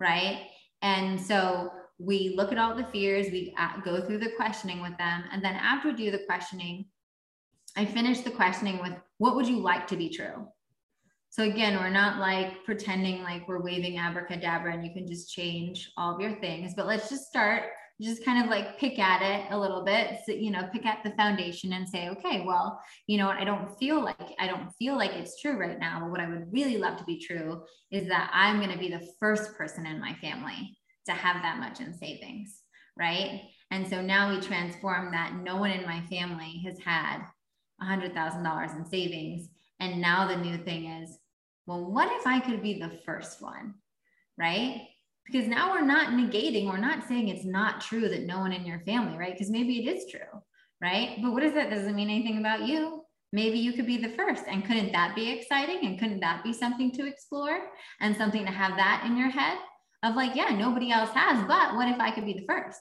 Right. And so we look at all the fears, we uh, go through the questioning with them. And then after we do the questioning, I finish the questioning with, What would you like to be true? So again, we're not like pretending like we're waving abracadabra and you can just change all of your things, but let's just start just kind of like pick at it a little bit so, you know pick at the foundation and say okay well you know what i don't feel like i don't feel like it's true right now but what i would really love to be true is that i'm going to be the first person in my family to have that much in savings right and so now we transform that no one in my family has had $100000 in savings and now the new thing is, well, what if I could be the first one? Right? Because now we're not negating, we're not saying it's not true that no one in your family, right? Because maybe it is true, right? But what if that doesn't mean anything about you? Maybe you could be the first. And couldn't that be exciting? And couldn't that be something to explore and something to have that in your head of like, yeah, nobody else has, but what if I could be the first?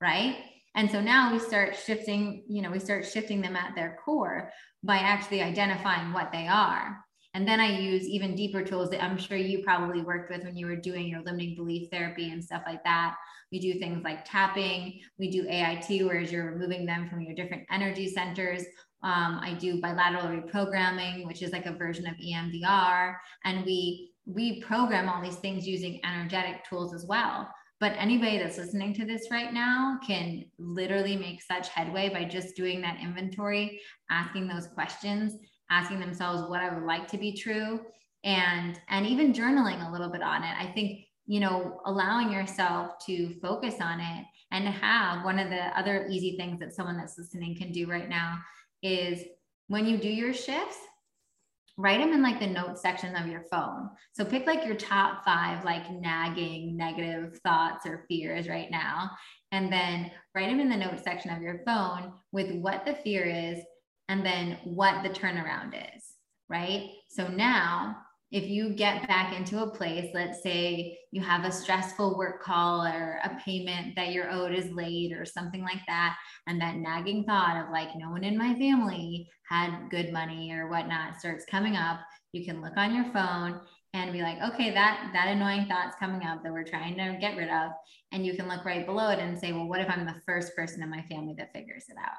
Right. And so now we start shifting, you know, we start shifting them at their core by actually identifying what they are. And then I use even deeper tools that I'm sure you probably worked with when you were doing your limiting belief therapy and stuff like that. We do things like tapping, we do AIT, whereas you're removing them from your different energy centers. Um, I do bilateral reprogramming, which is like a version of EMDR, and we we program all these things using energetic tools as well. But anybody that's listening to this right now can literally make such headway by just doing that inventory, asking those questions, asking themselves what I would like to be true, and and even journaling a little bit on it. I think you know allowing yourself to focus on it and have one of the other easy things that someone that's listening can do right now is when you do your shifts write them in like the notes section of your phone. So pick like your top five like nagging negative thoughts or fears right now. And then write them in the notes section of your phone with what the fear is and then what the turnaround is. Right. So now if you get back into a place, let's say you have a stressful work call or a payment that you're owed is late or something like that, and that nagging thought of like, no one in my family had good money or whatnot starts coming up, you can look on your phone and be like, okay, that that annoying thought's coming up that we're trying to get rid of. And you can look right below it and say, well, what if I'm the first person in my family that figures it out?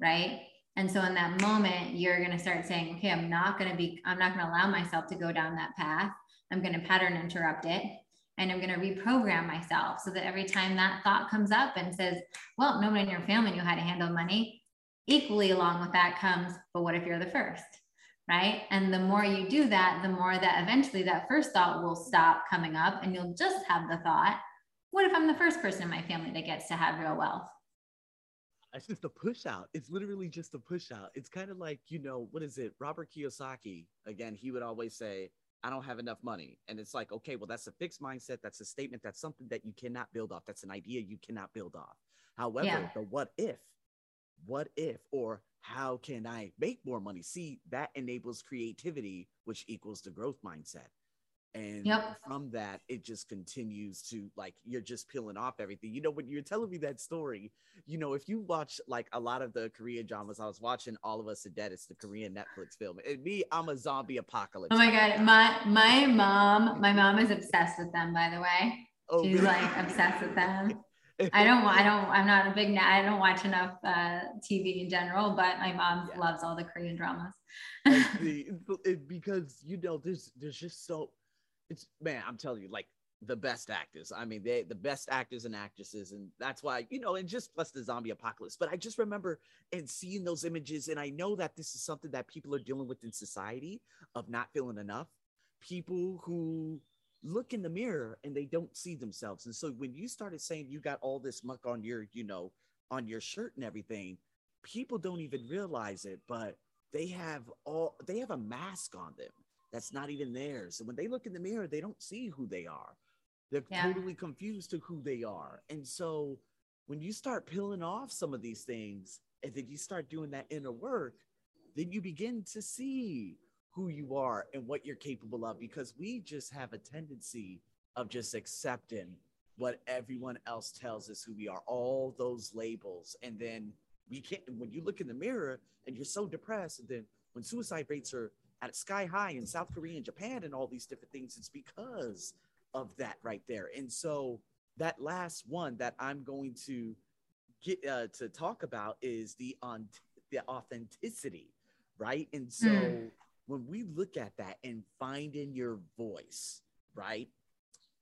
Right. And so in that moment, you're going to start saying, okay, I'm not going to be, I'm not going to allow myself to go down that path. I'm going to pattern interrupt it. And I'm going to reprogram myself so that every time that thought comes up and says, well, no one in your family knew how to handle money, equally along with that comes, but what if you're the first? Right. And the more you do that, the more that eventually that first thought will stop coming up and you'll just have the thought, what if I'm the first person in my family that gets to have real wealth? It's just a push out. It's literally just a push out. It's kind of like, you know, what is it? Robert Kiyosaki, again, he would always say, I don't have enough money. And it's like, okay, well, that's a fixed mindset. That's a statement. That's something that you cannot build off. That's an idea you cannot build off. However, yeah. the what if, what if, or how can I make more money? See, that enables creativity, which equals the growth mindset and yep. from that it just continues to like you're just peeling off everything you know when you're telling me that story you know if you watch like a lot of the korean dramas i was watching all of us are dead it's the korean netflix film and me i'm a zombie apocalypse oh my god my my mom my mom is obsessed with them by the way oh, she's really? like obsessed with them I don't. I don't. I'm not a big. I don't watch enough uh, TV in general, but my mom yeah. loves all the Korean dramas. because you know, there's there's just so it's man, I'm telling you, like the best actors. I mean, they the best actors and actresses, and that's why you know, and just plus the zombie apocalypse. But I just remember and seeing those images, and I know that this is something that people are dealing with in society of not feeling enough. People who look in the mirror and they don't see themselves, and so when you started saying you got all this muck on your, you know, on your shirt and everything, people don't even realize it, but they have all they have a mask on them that's not even theirs. So when they look in the mirror, they don't see who they are. They're yeah. totally confused to who they are. And so when you start peeling off some of these things and then you start doing that inner work, then you begin to see who you are and what you're capable of because we just have a tendency of just accepting what everyone else tells us who we are, all those labels. And then we can't, when you look in the mirror and you're so depressed, and then when suicide rates are at sky high in South Korea and Japan and all these different things. It's because of that right there. And so that last one that I'm going to get uh, to talk about is the on the authenticity, right? And so mm. when we look at that and finding your voice, right?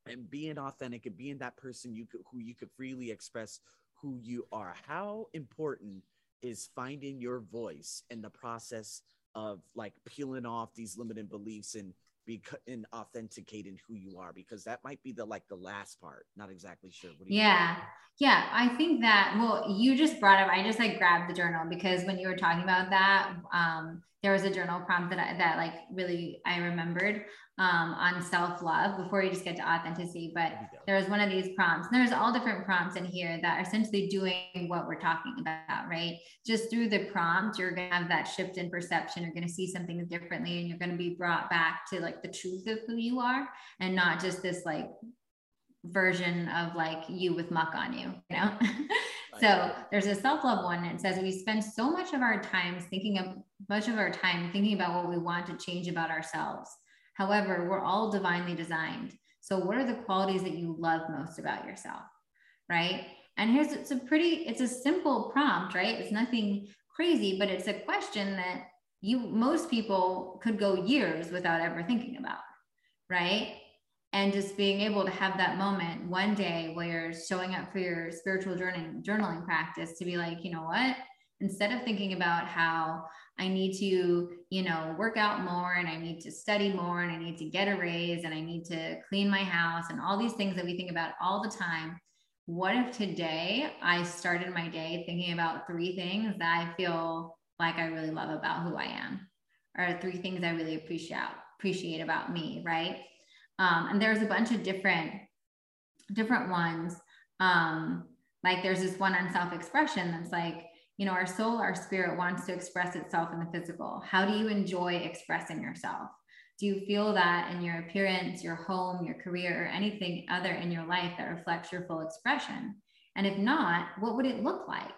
And being authentic and being that person you could who you could freely express who you are. How important is finding your voice in the process of like peeling off these limited beliefs and be and authenticating who you are because that might be the like the last part. Not exactly sure. Yeah. think? yeah. I think that well you just brought up i just like grabbed the journal because when you were talking about that um there was a journal prompt that I, that like really I remembered um, on self love before you just get to authenticity. But there was one of these prompts. And there's all different prompts in here that are essentially doing what we're talking about, right? Just through the prompt, you're gonna have that shift in perception. You're gonna see something differently, and you're gonna be brought back to like the truth of who you are, and not just this like version of like you with muck on you, you know? so there's a self-love one and it says we spend so much of our time thinking of much of our time thinking about what we want to change about ourselves. However, we're all divinely designed. So what are the qualities that you love most about yourself? Right. And here's it's a pretty, it's a simple prompt, right? It's nothing crazy, but it's a question that you most people could go years without ever thinking about, right? And just being able to have that moment one day where you're showing up for your spiritual journaling journaling practice to be like, you know what? Instead of thinking about how I need to, you know, work out more and I need to study more and I need to get a raise and I need to clean my house and all these things that we think about all the time. What if today I started my day thinking about three things that I feel like I really love about who I am, or three things I really appreciate appreciate about me, right? Um, and there's a bunch of different different ones. Um, like there's this one on self-expression that's like, you know, our soul, our spirit wants to express itself in the physical. How do you enjoy expressing yourself? Do you feel that in your appearance, your home, your career, or anything other in your life that reflects your full expression? And if not, what would it look like?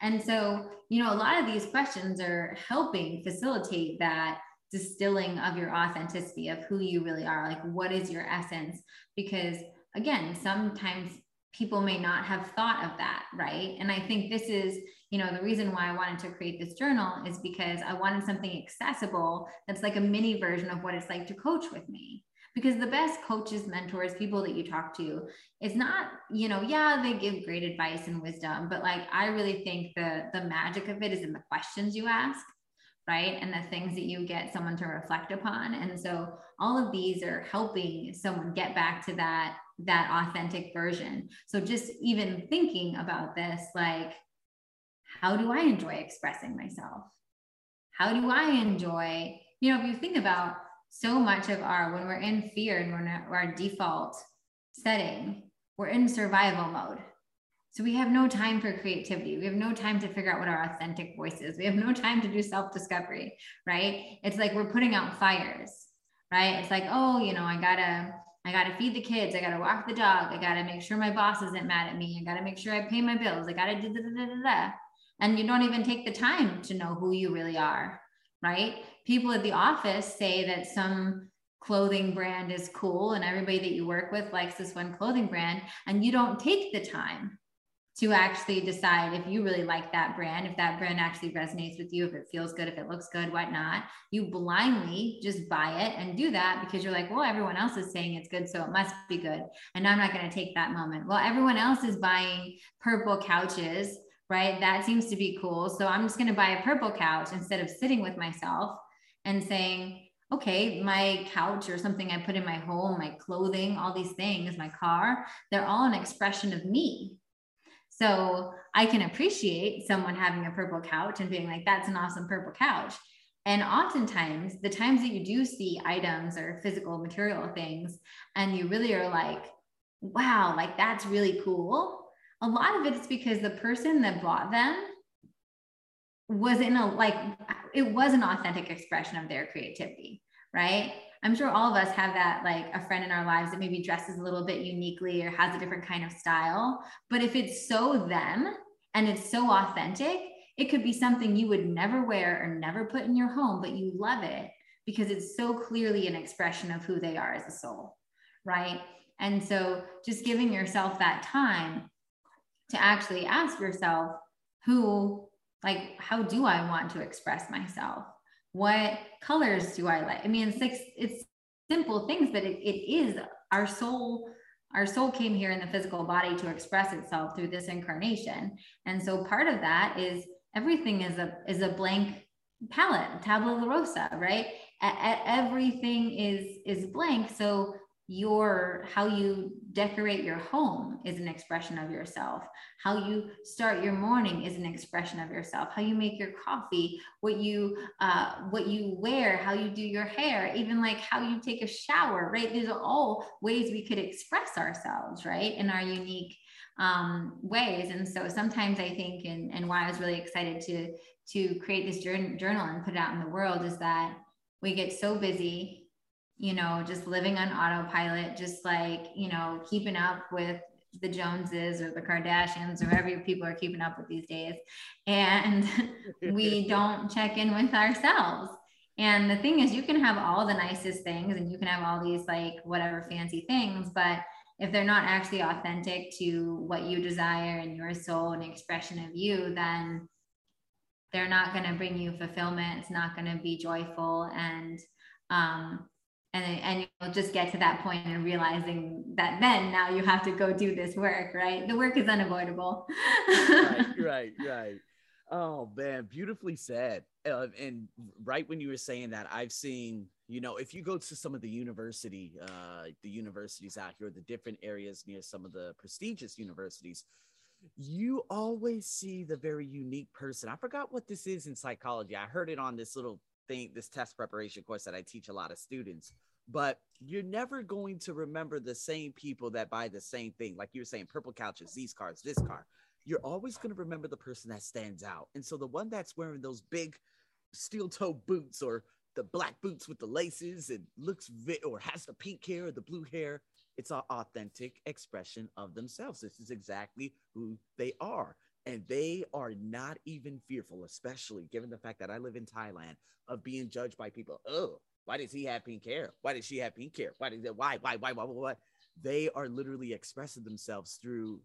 And so, you know, a lot of these questions are helping facilitate that distilling of your authenticity of who you really are. Like, what is your essence? Because again, sometimes people may not have thought of that, right? And I think this is, you know, the reason why I wanted to create this journal is because I wanted something accessible that's like a mini version of what it's like to coach with me because the best coaches mentors people that you talk to is not you know yeah they give great advice and wisdom but like i really think the the magic of it is in the questions you ask right? And the things that you get someone to reflect upon. And so all of these are helping someone get back to that that authentic version. So just even thinking about this like how do i enjoy expressing myself? How do i enjoy you know if you think about so much of our when we're in fear and we're in our default setting we're in survival mode so we have no time for creativity. We have no time to figure out what our authentic voice is. We have no time to do self discovery right? It's like we're putting out fires right? It's like oh you know i gotta i gotta feed the kids. I gotta walk the dog. I gotta make sure my boss isn't mad at me. I gotta make sure i pay my bills. I gotta do da da da da da and you don't even take the time to know who you really are right? People at the office say that some clothing brand is cool and everybody that you work with likes this one clothing brand and you don't take the time to actually decide if you really like that brand, if that brand actually resonates with you, if it feels good, if it looks good, whatnot. You blindly just buy it and do that because you're like, well, everyone else is saying it's good, so it must be good. And I'm not going to take that moment. Well, everyone else is buying purple couches, right? That seems to be cool. So I'm just going to buy a purple couch instead of sitting with myself and saying, okay, my couch or something I put in my home, my clothing, all these things, my car, they're all an expression of me. So I can appreciate someone having a purple couch and being like, that's an awesome purple couch. And oftentimes, the times that you do see items or physical material things, and you really are like, wow, like that's really cool. A lot of it is because the person that bought them was in a like it was an authentic expression of their creativity right i'm sure all of us have that like a friend in our lives that maybe dresses a little bit uniquely or has a different kind of style. But if it's so them and it's so authentic it could be something you would never wear or never put in your home but you love it because it's so clearly an expression of who they are as a soul right? And so just giving yourself that time to actually ask yourself who like how do i want to express myself what colors do i like? I mean it's like it's simple things but it, it is our soul our soul came here in the physical body to express itself through this incarnation. And so part of that is everything is a is a blank palette tabula rasa right? A- a- everything is is blank. So your how you decorate your home is an expression of yourself. How you start your morning is an expression of yourself. How you make your coffee what you uh, what you wear how you do your hair even like how you take a shower right? These are all ways we could express ourselves right? In our unique um, ways. And so sometimes i think and, and why i was really excited to to create this journal and put it out in the world is that we get so busy you know, just living on autopilot, just like, you know, keeping up with the Joneses or the Kardashians or whoever people are keeping up with these days. And we don't check in with ourselves. And the thing is, you can have all the nicest things and you can have all these like whatever fancy things, but if they're not actually authentic to what you desire and your soul and expression of you, then they're not going to bring you fulfillment. It's not going to be joyful. And um, and and you'll just get to that point and realizing that then now you have to go do this work right? The work is unavoidable. Right right right. Oh man beautifully said. Uh, and right when you were saying that i've seen you know if you go to some of the university uh the universities out here the different areas near some of the prestigious universities you always see the very unique person. I forgot what this is in psychology. I heard it on this little thing, this test preparation course that I teach a lot of students. But you're never going to remember the same people that buy the same thing. Like you were saying, purple couches, these cars, this car. You're always going to remember the person that stands out. And so the one that's wearing those big steel toe boots or the black boots with the laces and looks vi- or has the pink hair or the blue hair, it's an authentic expression of themselves. This is exactly who they are and they are not even fearful, especially given the fact that I live in Thailand, of being judged by people. Oh, why does he have pink hair? Why does she have pink hair? Why did that? Why, why, why, why, why, why? They are literally expressing themselves through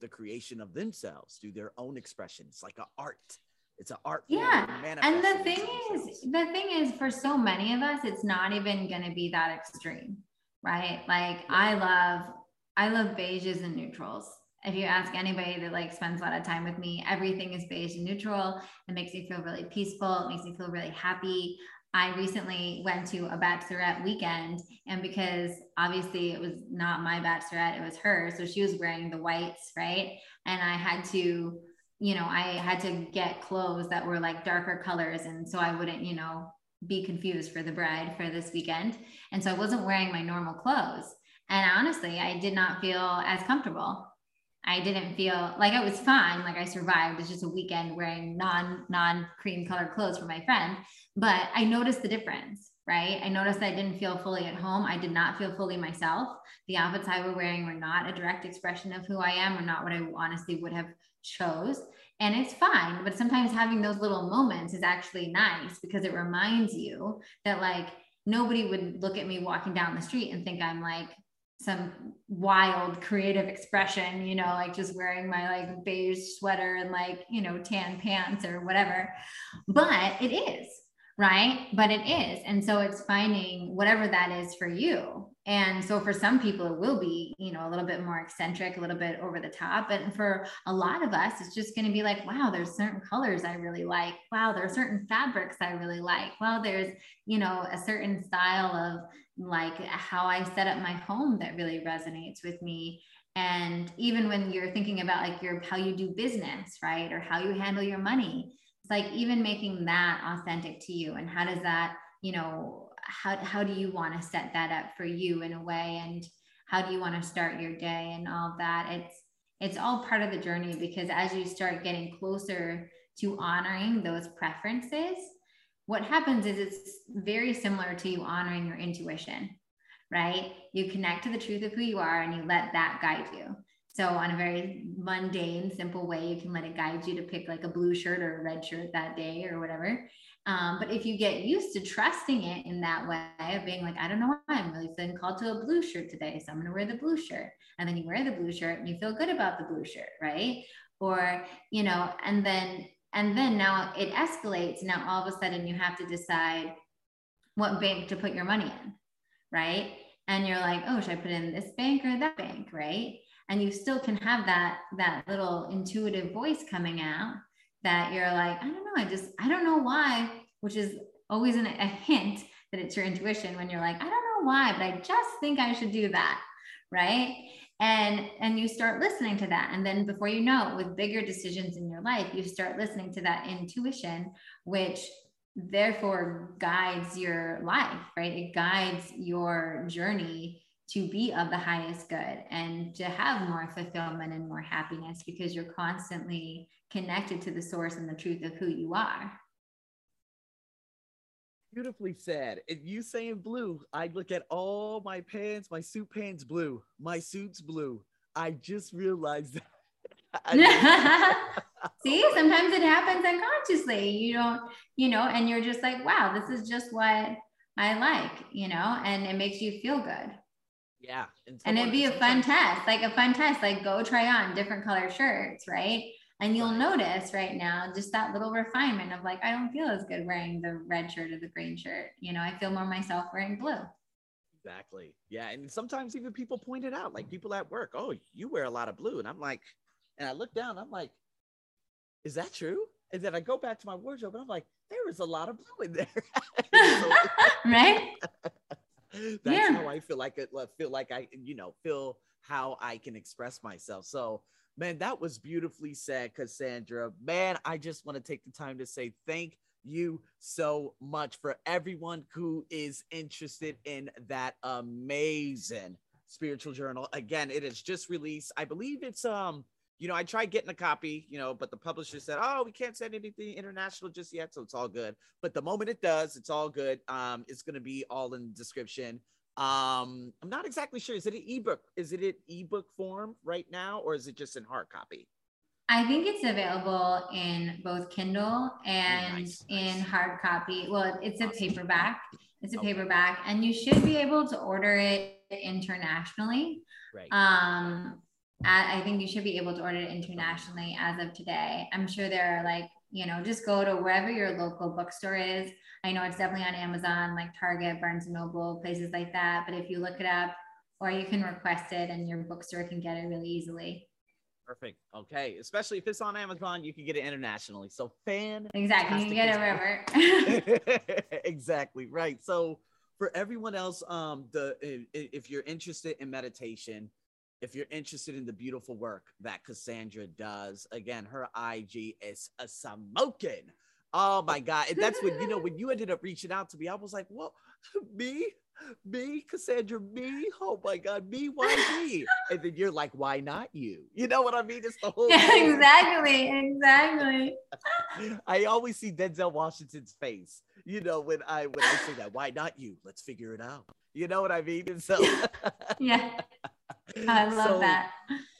the creation of themselves, through their own expression. It's like an art. It's an art. Yeah. And the thing is, the thing is, for so many of us, it's not even going to be that extreme, right? Like. I love, I love beiges and neutrals if you ask anybody that like spends a lot of time with me, everything is beige and neutral. It makes me feel really peaceful. It makes me feel really happy. I recently went to a bachelorette weekend, and because obviously it was not my bachelorette, it was her. So she was wearing the whites, right? And I had to, you know, I had to get clothes that were like darker colors. And so I wouldn't, you know, be confused for the bride for this weekend. And so I wasn't wearing my normal clothes. And honestly, I did not feel as comfortable I didn't feel like I was fine. Like I survived. It's just a weekend wearing non non cream colored clothes for my friend, but I noticed the difference. Right. I noticed I didn't feel fully at home. I did not feel fully myself. The outfits I were wearing were not a direct expression of who I am, or not what I honestly would have chose. And it's fine. But sometimes having those little moments is actually nice because it reminds you that like nobody would look at me walking down the street and think I'm like some wild creative expression, you know, like just wearing my like beige sweater and like, you know, tan pants or whatever. But it is, right? But it is. And so it's finding whatever that is for you. And so for some people, it will be, you know, a little bit more eccentric, a little bit over the top. But for a lot of us, it's just going to be like, wow, there's certain colors I really like. Wow, there are certain fabrics I really like. Well, there's, you know, a certain style of like how I set up my home that really resonates with me. And even when you're thinking about like your how you do business, right? Or how you handle your money, it's like even making that authentic to you. And how does that, you know, how, how do you want to set that up for you in a way? And how do you want to start your day and all that? It's it's all part of the journey because as you start getting closer to honoring those preferences, what happens is it's very similar to you honoring your intuition, right? You connect to the truth of who you are and you let that guide you. So, on a very mundane, simple way, you can let it guide you to pick like a blue shirt or a red shirt that day or whatever. Um, but if you get used to trusting it in that way of being like, I don't know why I'm really feeling called to a blue shirt today, so I'm going to wear the blue shirt. And then you wear the blue shirt and you feel good about the blue shirt, right? Or, you know, and then and then now it escalates. Now all of a sudden you have to decide what bank to put your money in, right? And you're like, oh, should I put in this bank or that bank, right? And you still can have that that little intuitive voice coming out that you're like, I don't know, I just I don't know why, which is always an, a hint that it's your intuition when you're like, I don't know why, but I just think I should do that, right? And and you start listening to that. And then before you know it, with bigger decisions in your life you start listening to that intuition which therefore guides your life right? It guides your journey to be of the highest good and to have more fulfillment and more happiness because you're constantly connected to the source and the truth of who you are Beautifully said. And you saying blue, I look at all my pants, my suit pants blue, my suit's blue. I just realized that. See, sometimes it happens unconsciously. You don't, you know, and you're just like, wow, this is just what I like, you know, and it makes you feel good. Yeah. And, and it'd be a fun test, like a fun test, like go try on different color shirts, right? And you'll notice right now just that little refinement of like, I don't feel as good wearing the red shirt or the green shirt. You know, I feel more myself wearing blue. Exactly. Yeah. And sometimes even people point it out, like people at work, oh, you wear a lot of blue. And I'm like, and I look down, I'm like, is that true? And then I go back to my wardrobe and I'm like, there is a lot of blue in there. right? That's yeah. how I feel like it uh, feel like I, you know, feel how I can express myself. So man, that was beautifully said, Cassandra. Man, I just want to take the time to say thank you so much for everyone who is interested in that amazing spiritual journal. Again, it is just released. I believe it's um you know, I tried getting a copy, you know, but the publisher said, "Oh, we can't send anything international just yet, so it's all good." But the moment it does, it's all good. Um, it's going to be all in the description. Um, I'm not exactly sure. Is it an ebook? Is it an ebook form right now, or is it just in hard copy? I think it's available in both Kindle and nice, in nice. hard copy. Well, it's a paperback. It's a okay. paperback, and you should be able to order it internationally. Right. Um, I think you should be able to order it internationally as of today. I'm sure there are like, you know, just go to wherever your local bookstore is. I know it's definitely on Amazon, like Target, Barnes and Noble, places like that. But if you look it up, or you can request it and your bookstore can get it really easily. Perfect. Okay. Especially if it's on Amazon, you can get it internationally. So fan. Exactly. You can get it wherever. exactly. Right. So for everyone else, um, the if you're interested in meditation, if you're interested in the beautiful work that Cassandra does, again, her IG is a smoking. Oh my God. And that's when, you know, when you ended up reaching out to me, I was like, well, me? Me, Cassandra, me? Oh my God, me? Why me? And then you're like, why not you? You know what I mean? It's the whole yeah, exactly, exactly. I always see Denzel Washington's face, you know, when I when I say that, why not you? Let's figure it out. You know what I mean? And so yeah. I love so, that.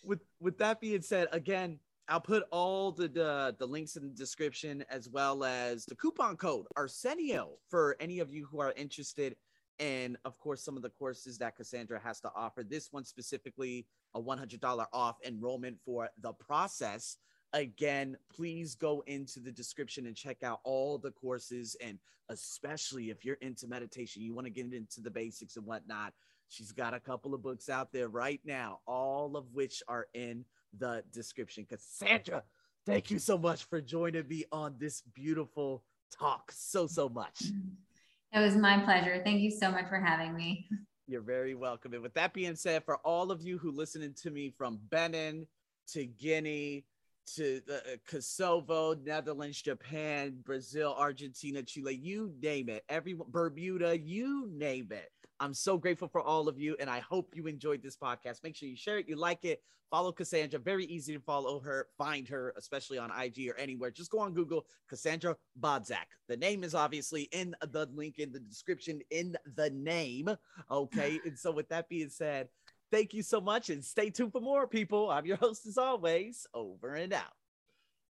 With with that being said, again, I'll put all the, the, the links in the description as well as the coupon code Arsenio for any of you who are interested in, of course, some of the courses that Cassandra has to offer. This one specifically, a $100 off enrollment for the process. Again, please go into the description and check out all the courses. And especially if you're into meditation, you want to get into the basics and whatnot. She's got a couple of books out there right now, all of which are in the description. Cassandra, thank you so much for joining me on this beautiful talk. So, so much. It was my pleasure. Thank you so much for having me. You're very welcome. And with that being said, for all of you who listening to me from Benin to Guinea to uh, Kosovo, Netherlands, Japan, Brazil, Argentina, Chile, you name it, everyone, Bermuda, you name it. I'm so grateful for all of you, and I hope you enjoyed this podcast. Make sure you share it, you like it, follow Cassandra. Very easy to follow her, find her, especially on IG or anywhere. Just go on Google, Cassandra Bodzak. The name is obviously in the link in the description in the name. Okay. and so, with that being said, thank you so much and stay tuned for more people. I'm your host, as always, over and out.